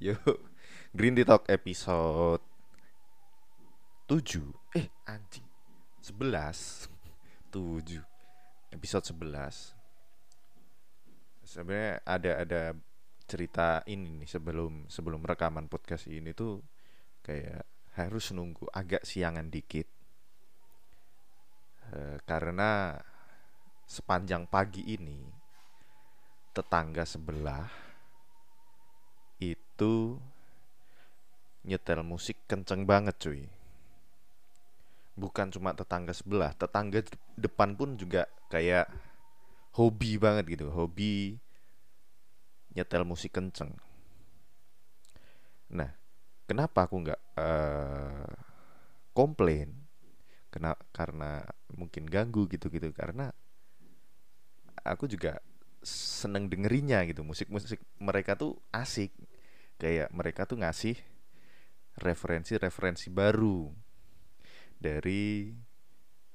Yuk, Green Tea Talk episode 7 Eh, anjing. 11 7 Episode 11 Sebenarnya ada ada cerita ini nih sebelum sebelum rekaman podcast ini tuh kayak harus nunggu agak siangan dikit. E, karena sepanjang pagi ini tetangga sebelah itu nyetel musik kenceng banget cuy. Bukan cuma tetangga sebelah tetangga depan pun juga kayak hobi banget gitu hobi nyetel musik kenceng. Nah kenapa aku nggak uh, komplain? Kena karena mungkin ganggu gitu-gitu karena aku juga seneng dengerinnya gitu. Musik-musik mereka tuh asik kayak mereka tuh ngasih referensi-referensi baru dari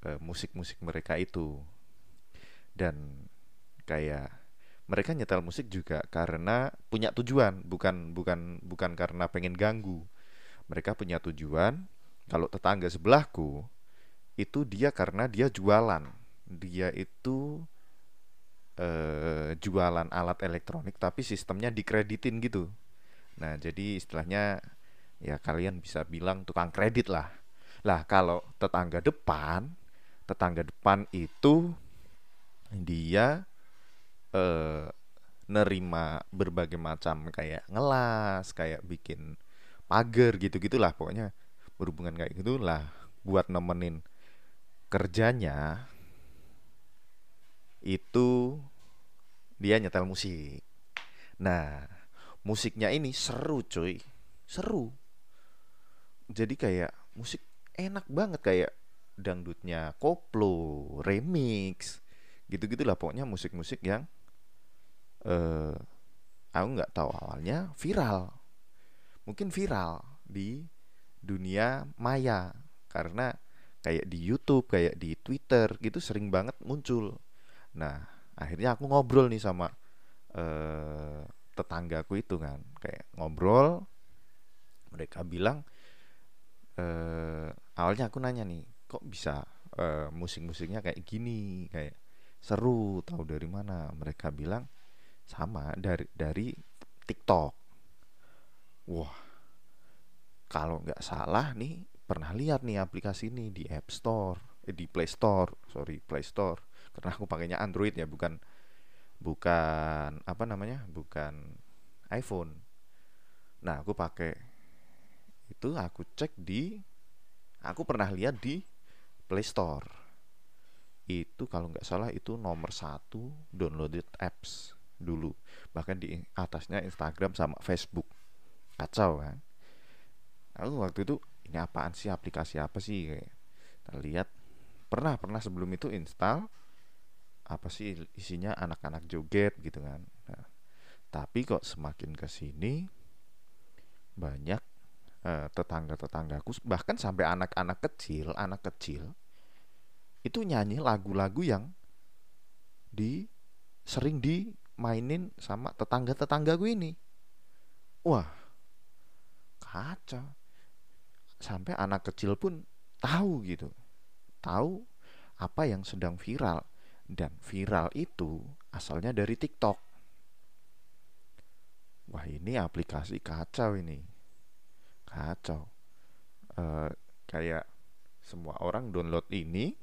uh, musik-musik mereka itu. Dan kayak mereka nyetel musik juga karena punya tujuan bukan bukan bukan karena pengen ganggu. Mereka punya tujuan kalau tetangga sebelahku itu dia karena dia jualan. Dia itu eh, jualan alat elektronik tapi sistemnya dikreditin gitu nah jadi istilahnya ya kalian bisa bilang tukang kredit lah lah kalau tetangga depan, tetangga depan itu dia eh, nerima berbagai macam kayak ngelas, kayak bikin pagar gitu-gitulah pokoknya berhubungan kayak gitulah buat nemenin kerjanya itu dia nyetel musik. Nah, musiknya ini seru cuy. Seru. Jadi kayak musik enak banget kayak dangdutnya koplo, remix, gitu-gitulah pokoknya musik-musik yang uh, aku nggak tahu awalnya viral, mungkin viral di dunia maya karena kayak di YouTube, kayak di Twitter gitu sering banget muncul. Nah akhirnya aku ngobrol nih sama uh, tetanggaku itu kan, kayak ngobrol, mereka bilang uh, awalnya aku nanya nih kok bisa uh, musik-musiknya kayak gini kayak seru tahu dari mana? Mereka bilang sama dari dari TikTok. Wah kalau nggak salah nih pernah lihat nih aplikasi ini di App Store eh, di Play Store sorry Play Store. Karena aku pakainya Android ya bukan bukan apa namanya? Bukan iPhone. Nah aku pakai. Itu aku cek di aku pernah lihat di Play Store. Itu kalau nggak salah itu nomor satu downloaded apps dulu. Bahkan di atasnya Instagram sama Facebook. Kacau kan? Aku waktu itu ini apaan sih? Aplikasi apa sih? Kayak lihat pernah pernah sebelum itu install apa sih isinya anak-anak joget gitu kan. Nah, tapi kok semakin ke sini banyak Eh, tetangga-tetanggaku bahkan sampai anak-anak kecil anak kecil itu nyanyi lagu-lagu yang di sering dimainin sama tetangga-tetanggaku ini. Wah kacau. Sampai anak kecil pun tahu gitu tahu apa yang sedang viral dan viral itu asalnya dari TikTok. Wah ini aplikasi kacau ini. Kacau. Uh, kayak semua orang download ini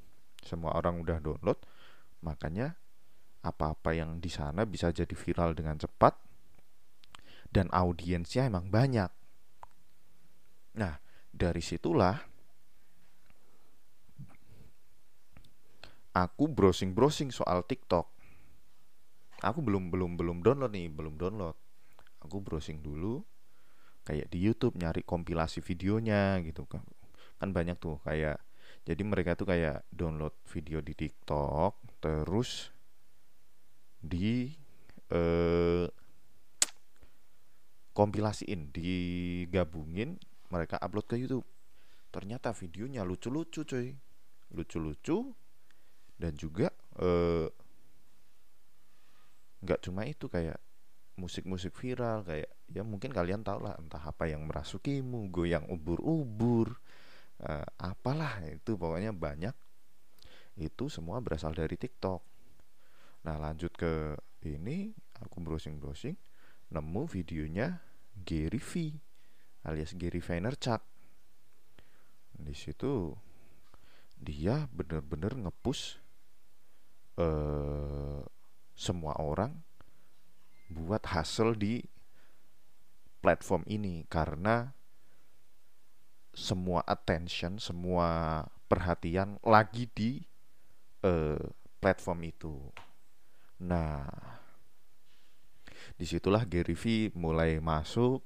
semua orang udah download makanya apa-apa yang di sana bisa jadi viral dengan cepat dan audiensnya emang banyak. Nah dari situlah aku browsing browsing soal TikTok. Aku belum belum belum download nih belum download. Aku browsing dulu kayak di YouTube nyari kompilasi videonya gitu kan kan banyak tuh kayak jadi mereka tuh kayak download video di TikTok terus di eh, kompilasiin digabungin mereka upload ke YouTube. Ternyata videonya lucu-lucu coy lucu-lucu dan juga nggak eh, cuma itu kayak musik-musik viral kayak ya mungkin kalian tahu lah entah apa yang merasukimu goyang ubur-ubur uh, apalah itu pokoknya banyak itu semua berasal dari TikTok. Nah lanjut ke ini aku browsing browsing nemu videonya Gary V alias Gary Vaynerchuk. Di situ dia bener-bener ngepush uh, semua orang buat hasil di platform ini karena semua attention, semua perhatian lagi di uh, platform itu. Nah, di situlah Gary V mulai masuk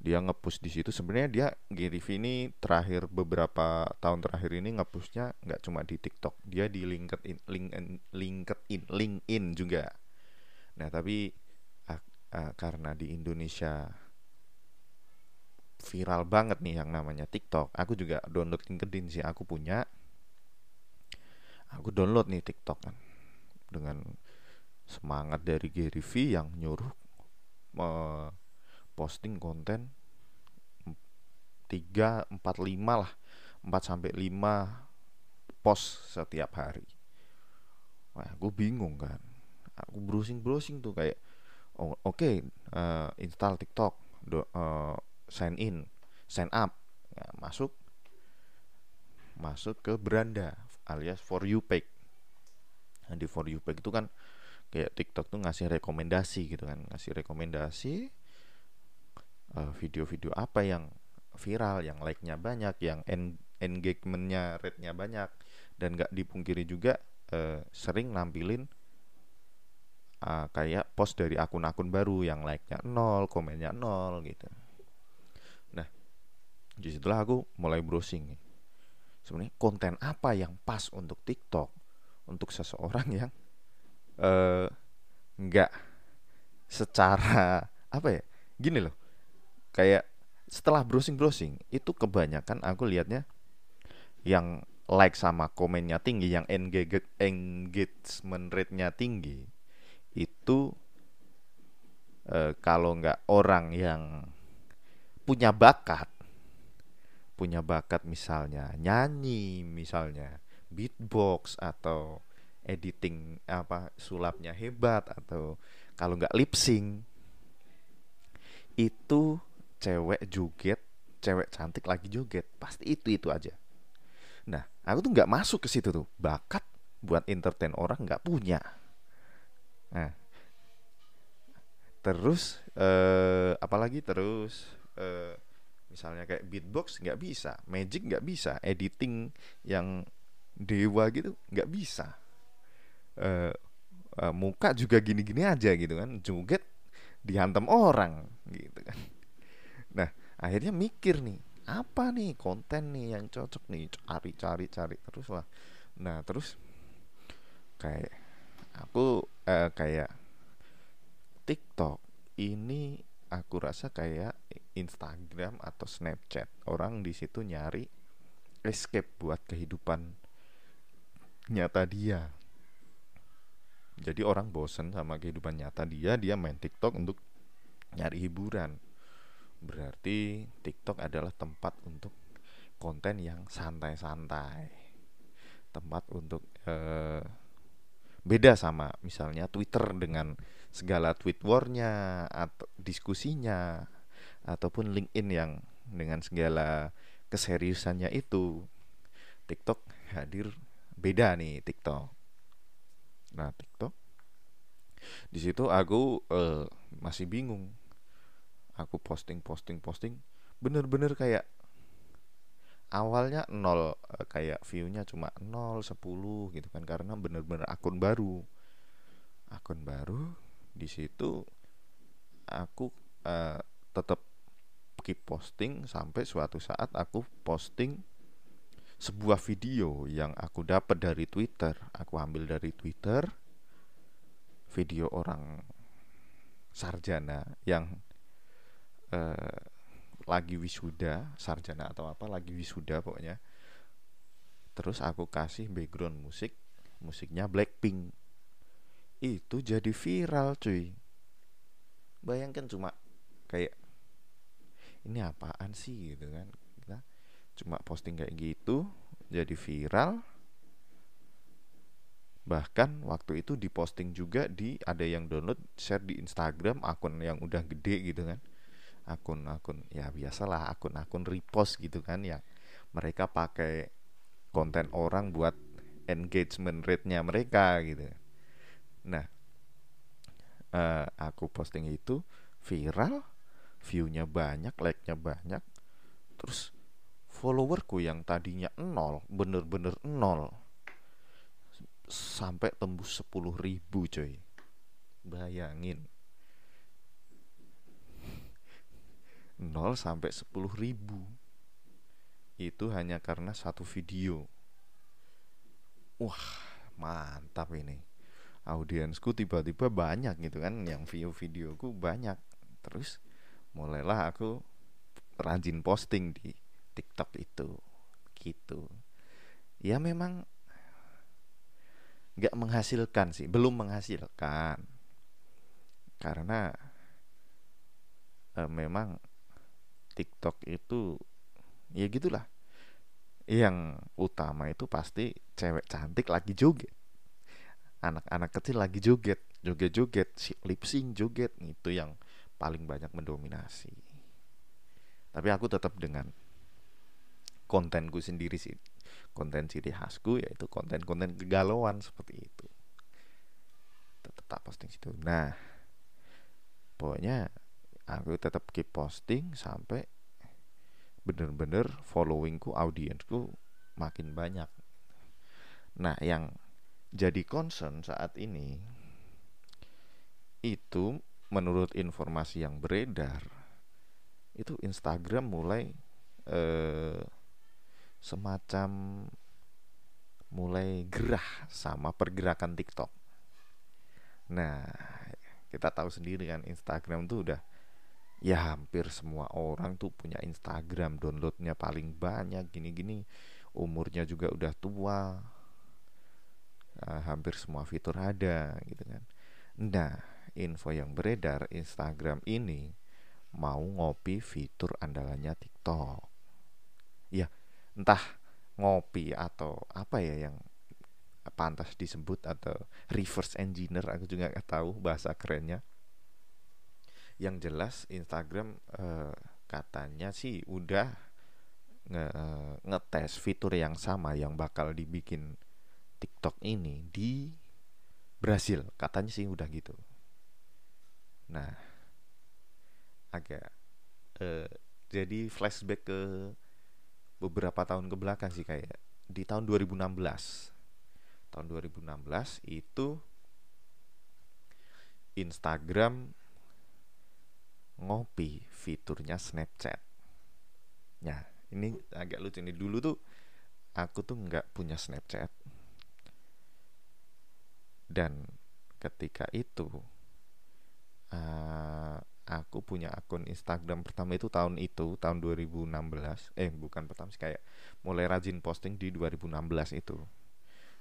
dia ngepush di situ sebenarnya dia Gary V ini terakhir beberapa tahun terakhir ini ngepushnya nggak cuma di TikTok dia di LinkedIn LinkedIn LinkedIn LinkedIn juga. Nah tapi uh, uh, karena di Indonesia viral banget nih yang namanya TikTok aku juga download LinkedIn sih aku punya. Aku download nih TikTok kan dengan semangat dari Gary V yang nyuruh uh, posting konten 3 4 5 lah 4 sampai 5 post setiap hari. Wah, gue bingung kan. Aku browsing-browsing tuh kayak oh, oke okay, uh, eh, install TikTok, do, uh, sign in, sign up, ya, masuk masuk ke beranda alias for you page. Nah, di for you page itu kan kayak TikTok tuh ngasih rekomendasi gitu kan, ngasih rekomendasi Eh, video-video uh, apa yang viral, yang like-nya banyak, yang en engagement-nya rate-nya banyak dan gak dipungkiri juga uh, sering nampilin uh, kayak post dari akun-akun baru yang like-nya nol, komennya nol gitu. Nah, di situlah aku mulai browsing nih. Sebenarnya konten apa yang pas untuk TikTok untuk seseorang yang nggak uh, secara apa ya gini loh kayak setelah browsing browsing itu kebanyakan aku lihatnya yang like sama komennya tinggi yang engage engagement rate-nya tinggi itu e, kalau nggak orang yang punya bakat punya bakat misalnya nyanyi misalnya beatbox atau editing apa sulapnya hebat atau kalau nggak lip sync itu cewek joget cewek cantik lagi joget pasti itu itu aja. Nah aku tuh nggak masuk ke situ tuh. Bakat buat entertain orang nggak punya. Nah terus eh, apalagi terus eh, misalnya kayak beatbox nggak bisa magic nggak bisa editing yang dewa gitu nggak bisa. Eh, eh, muka juga gini-gini aja gitu kan joget dihantam orang gitu kan akhirnya mikir nih, apa nih konten nih yang cocok nih, cari cari cari terus lah. Nah, terus kayak aku eh, kayak TikTok ini aku rasa kayak Instagram atau Snapchat. Orang di situ nyari escape buat kehidupan nyata dia. Jadi orang bosen sama kehidupan nyata dia, dia main TikTok untuk nyari hiburan berarti TikTok adalah tempat untuk konten yang santai-santai. Tempat untuk uh, beda sama misalnya Twitter dengan segala tweet warnya atau diskusinya ataupun LinkedIn yang dengan segala keseriusannya itu. TikTok hadir beda nih TikTok. Nah TikTok di situ aku uh, masih bingung aku posting posting posting bener-bener kayak awalnya nol eh, kayak viewnya cuma nol sepuluh gitu kan karena bener-bener akun baru. Akun baru di situ aku uh, tetap keep posting sampai suatu saat aku posting sebuah video yang aku dapat dari Twitter. Aku ambil dari Twitter video orang sarjana yang uh, lagi wisuda sarjana atau apa lagi wisuda pokoknya. Terus aku kasih background musik musiknya Blackpink. Itu jadi viral cuy. Bayangkan cuma kayak ini apaan sih? gitu kan. Kita cuma posting kayak gitu jadi viral. Bahkan waktu itu diposting juga di ada yang download share di Instagram akun yang udah gede gitu kan akun-akun ya biasalah akun-akun repost gitu kan ya mereka pakai konten orang buat engagement rate-nya mereka gitu. Nah uh, aku posting itu viral view-nya banyak like-nya banyak terus followerku yang tadinya nol bener-bener nol sampai tembus 10 ribu coy. Bayangin 0 sampai 10 ribu. Itu hanya karena satu video. Wah mantap ini. Audiensku tiba-tiba banyak gitu kan yang view videoku banyak. Terus mulailah aku rajin posting di TikTok itu gitu. Ya memang nggak menghasilkan sih belum menghasilkan. Karena e, memang TikTok itu ya gitulah. Yang utama itu pasti cewek cantik lagi joget. Anak-anak kecil lagi joget joget-joget si lip sync joget itu yang paling banyak mendominasi. Tapi aku tetap dengan kontenku sendiri sih. Konten ciri khasku yaitu konten-konten kegalauan seperti itu. Tetap posting situ. Nah pokoknya aku tetap keep posting sampai bener-bener followingku audiensku makin banyak nah yang jadi concern saat ini itu menurut informasi yang beredar itu Instagram mulai eh, semacam mulai gerah sama pergerakan TikTok. Nah, kita tahu sendiri kan Instagram tuh udah ya hampir semua orang tuh punya Instagram, downloadnya paling banyak gini-gini, umurnya juga udah tua, nah, hampir semua fitur ada gitu kan. Nah, info yang beredar Instagram ini mau ngopi fitur andalannya TikTok. Ya, entah ngopi atau apa ya yang pantas disebut atau reverse engineer aku juga nggak tahu bahasa kerennya yang jelas Instagram eh, katanya sih udah nge ngetes fitur yang sama yang bakal dibikin TikTok ini di Brasil katanya sih udah gitu. Nah agak eh, jadi flashback ke beberapa tahun ke belakang sih kayak di tahun 2016 tahun 2016 itu Instagram ngopi fiturnya Snapchat. Ya ini agak lucu nih. Dulu tuh aku tuh nggak punya Snapchat. Dan ketika itu uh, aku punya akun Instagram pertama itu tahun itu tahun 2016 eh bukan pertama sih kayak mulai rajin posting di 2016 itu.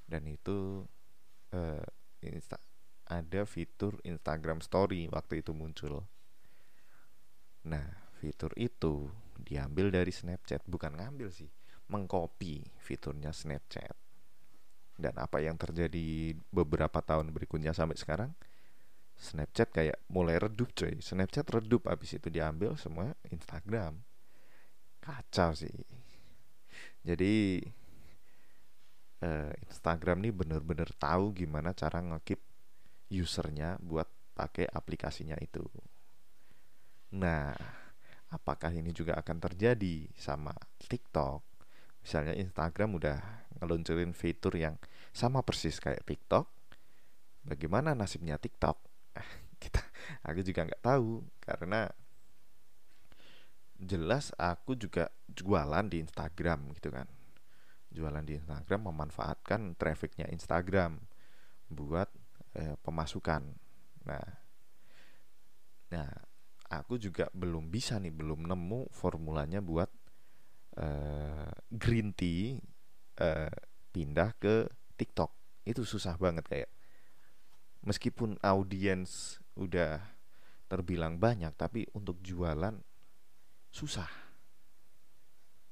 Dan itu uh, insta ada fitur Instagram Story waktu itu muncul nah fitur itu diambil dari Snapchat bukan ngambil sih mengcopy fiturnya Snapchat. Dan apa yang terjadi beberapa tahun berikutnya sampai sekarang? Snapchat kayak mulai redup coy. Snapchat redup abis itu diambil semua Instagram. Kacau sih. Jadi uh, Instagram nih bener-bener tahu gimana cara ngekip usernya buat pakai aplikasinya itu nah apakah ini juga akan terjadi sama TikTok? Misalnya Instagram udah ngeluncurin fitur yang sama persis kayak TikTok. Bagaimana nasibnya TikTok? Kita aku juga nggak tahu karena jelas aku juga jualan di Instagram gitu kan. Jualan di Instagram memanfaatkan trafficnya Instagram buat eh, pemasukan. Nah nah aku juga belum bisa nih belum nemu formulanya buat eh, green tea eh, pindah ke TikTok. Itu susah banget kayak meskipun audiens udah terbilang banyak tapi untuk jualan susah.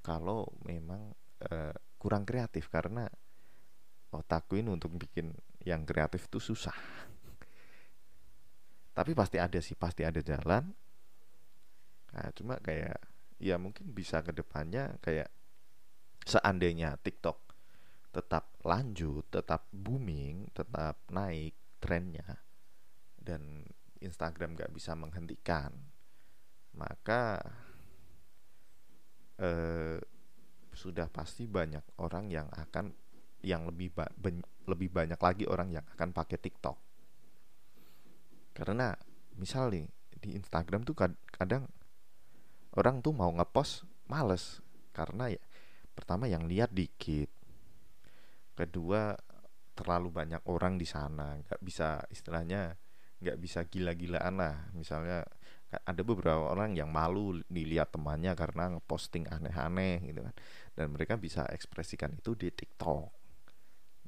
Kalau memang uh, kurang kreatif karena otakku ini untuk bikin yang kreatif itu susah. Tapi pasti ada sih pasti ada jalan nah, cuma kayak ya mungkin bisa ke depannya kayak seandainya TikTok tetap lanjut tetap booming tetap naik trennya dan Instagram gak bisa menghentikan maka eh, sudah pasti banyak orang yang akan yang lebih ba lebih banyak lagi orang yang akan pakai TikTok. Karena misal nih di Instagram tuh kadang orang tuh mau ngepost males karena ya pertama yang lihat dikit kedua terlalu banyak orang di sana nggak bisa istilahnya nggak bisa gila-gilaan lah. Misalnya ada beberapa orang yang malu dilihat temannya karena ngeposting aneh-aneh gitu kan dan mereka bisa ekspresikan itu di TikTok.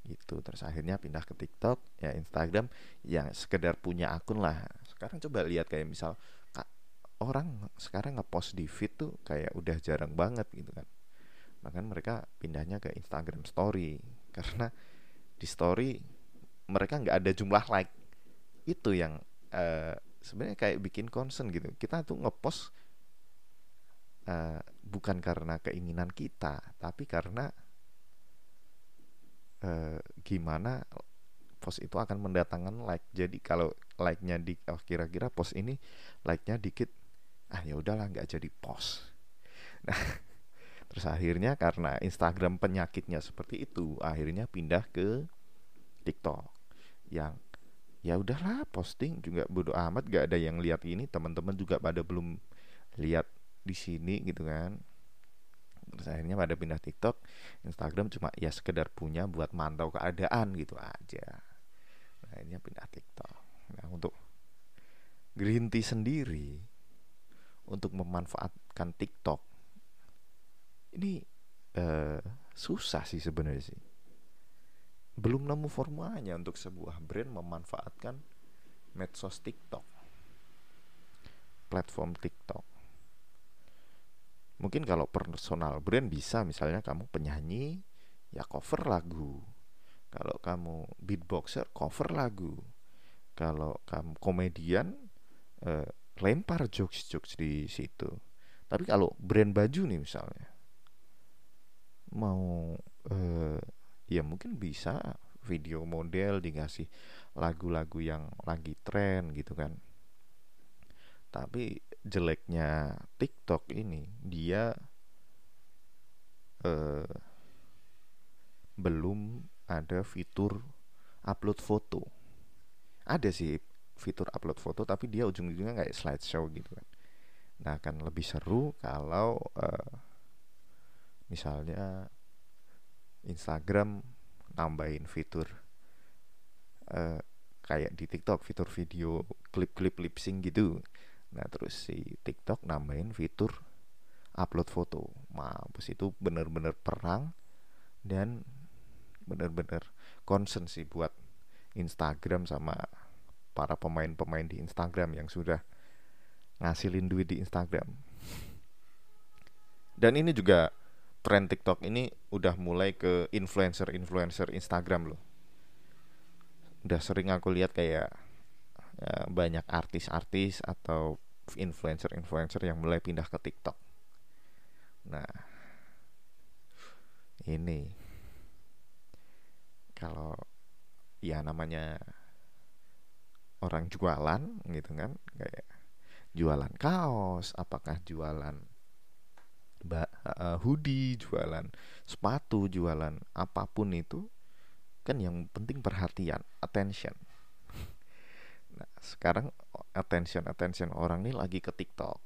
Gitu terus akhirnya pindah ke TikTok ya Instagram yang sekedar punya akun lah. Sekarang coba lihat kayak misal orang sekarang ngepost di feed tuh kayak udah jarang banget gitu kan. Bahkan mereka pindahnya ke Instagram Story. Karena di Story mereka nggak ada jumlah like. Itu yang uh, sebenarnya kayak bikin concern gitu. Kita tuh ngepost uh, bukan karena keinginan kita tapi karena uh, gimana post itu akan mendatangkan like. Jadi kalau like-nya di oh, kira-kira post ini like-nya dikit ah ya udahlah nggak jadi post nah terus akhirnya karena Instagram penyakitnya seperti itu akhirnya pindah ke TikTok. Yang ya udahlah posting juga bodo amat gak ada yang lihat ini teman-teman juga pada belum lihat di sini gitu kan. Terus akhirnya pada pindah TikTok Instagram cuma ya sekedar punya buat mantau keadaan gitu aja. Nah akhirnya pindah TikTok. Nah untuk Green Tea sendiri untuk memanfaatkan TikTok. Ini uh, susah sih sebenarnya sih. Belum nemu formulanya untuk sebuah brand memanfaatkan medsos TikTok. Platform TikTok. Mungkin kalau personal brand bisa misalnya kamu penyanyi ya cover lagu. Kalau kamu beatboxer cover lagu. Kalau kamu komedian eh, lempar jokes-jokes di situ tapi kalau brand baju nih misalnya mau eh, ya mungkin bisa video model dikasih lagu-lagu yang lagi tren gitu kan tapi jeleknya TikTok ini dia eh, belum ada fitur upload foto. Ada sih fitur upload foto tapi dia ujung-ujungnya kayak slideshow gitu kan. Nah, akan lebih seru kalau eh, misalnya Instagram nambahin fitur uh, kayak di TikTok fitur video klip-klip lip sync gitu Nah terus si TikTok nambahin fitur upload foto. Mampus itu bener-bener perang dan bener-bener concern sih buat Instagram sama para pemain-pemain di Instagram yang sudah ngasilin duit di Instagram. Dan ini juga tren TikTok ini udah mulai ke influencer-influencer Instagram loh. Udah sering aku lihat kayak ya, banyak artis-artis atau influencer-influencer yang mulai pindah ke TikTok. Nah, ini kalau ya namanya orang jualan gitu kan kayak jualan kaos, apakah jualan mbak uh, hoodie, jualan sepatu, jualan apa pun itu kan yang penting perhatian, attention Nah, sekarang attention attention orang ini lagi ke TikTok.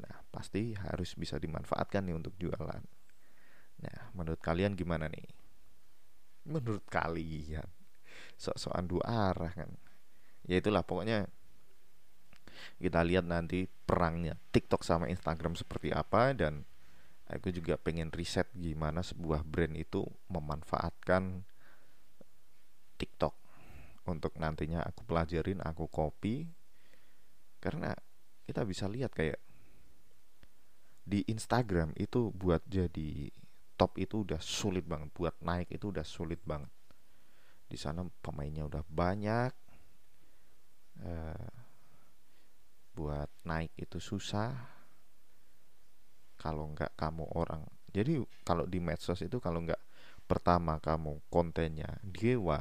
Nah, pasti harus bisa dimanfaatkan nih untuk jualan. Nah, menurut kalian gimana nih? Menurut kalian, sok-sokan dua arah kan? Ya itulah pokoknya kita lihat nanti perangnya TikTok sama Instagram seperti apa dan aku juga pengen riset gimana sebuah brand itu memanfaatkan TikTok untuk nantinya aku pelajarin aku copy karena kita bisa lihat kayak di Instagram itu buat jadi top itu udah sulit banget buat naik itu udah sulit banget di sana pemainnya udah banyak uh, buat naik itu susah. Kalau nggak kamu orang jadi kalau di medsos itu kalau nggak pertama kamu kontennya dewa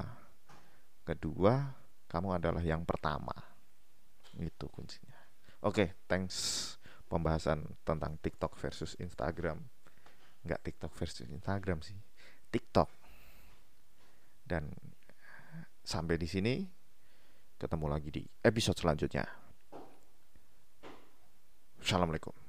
kedua kamu adalah yang pertama. Itu kuncinya. Oke okay, thanks pembahasan tentang TikTok versus Instagram. Nggak TikTok versus Instagram sih TikTok. Dan sampai di sini. Ketemu lagi di episode selanjutnya. Assalamualaikum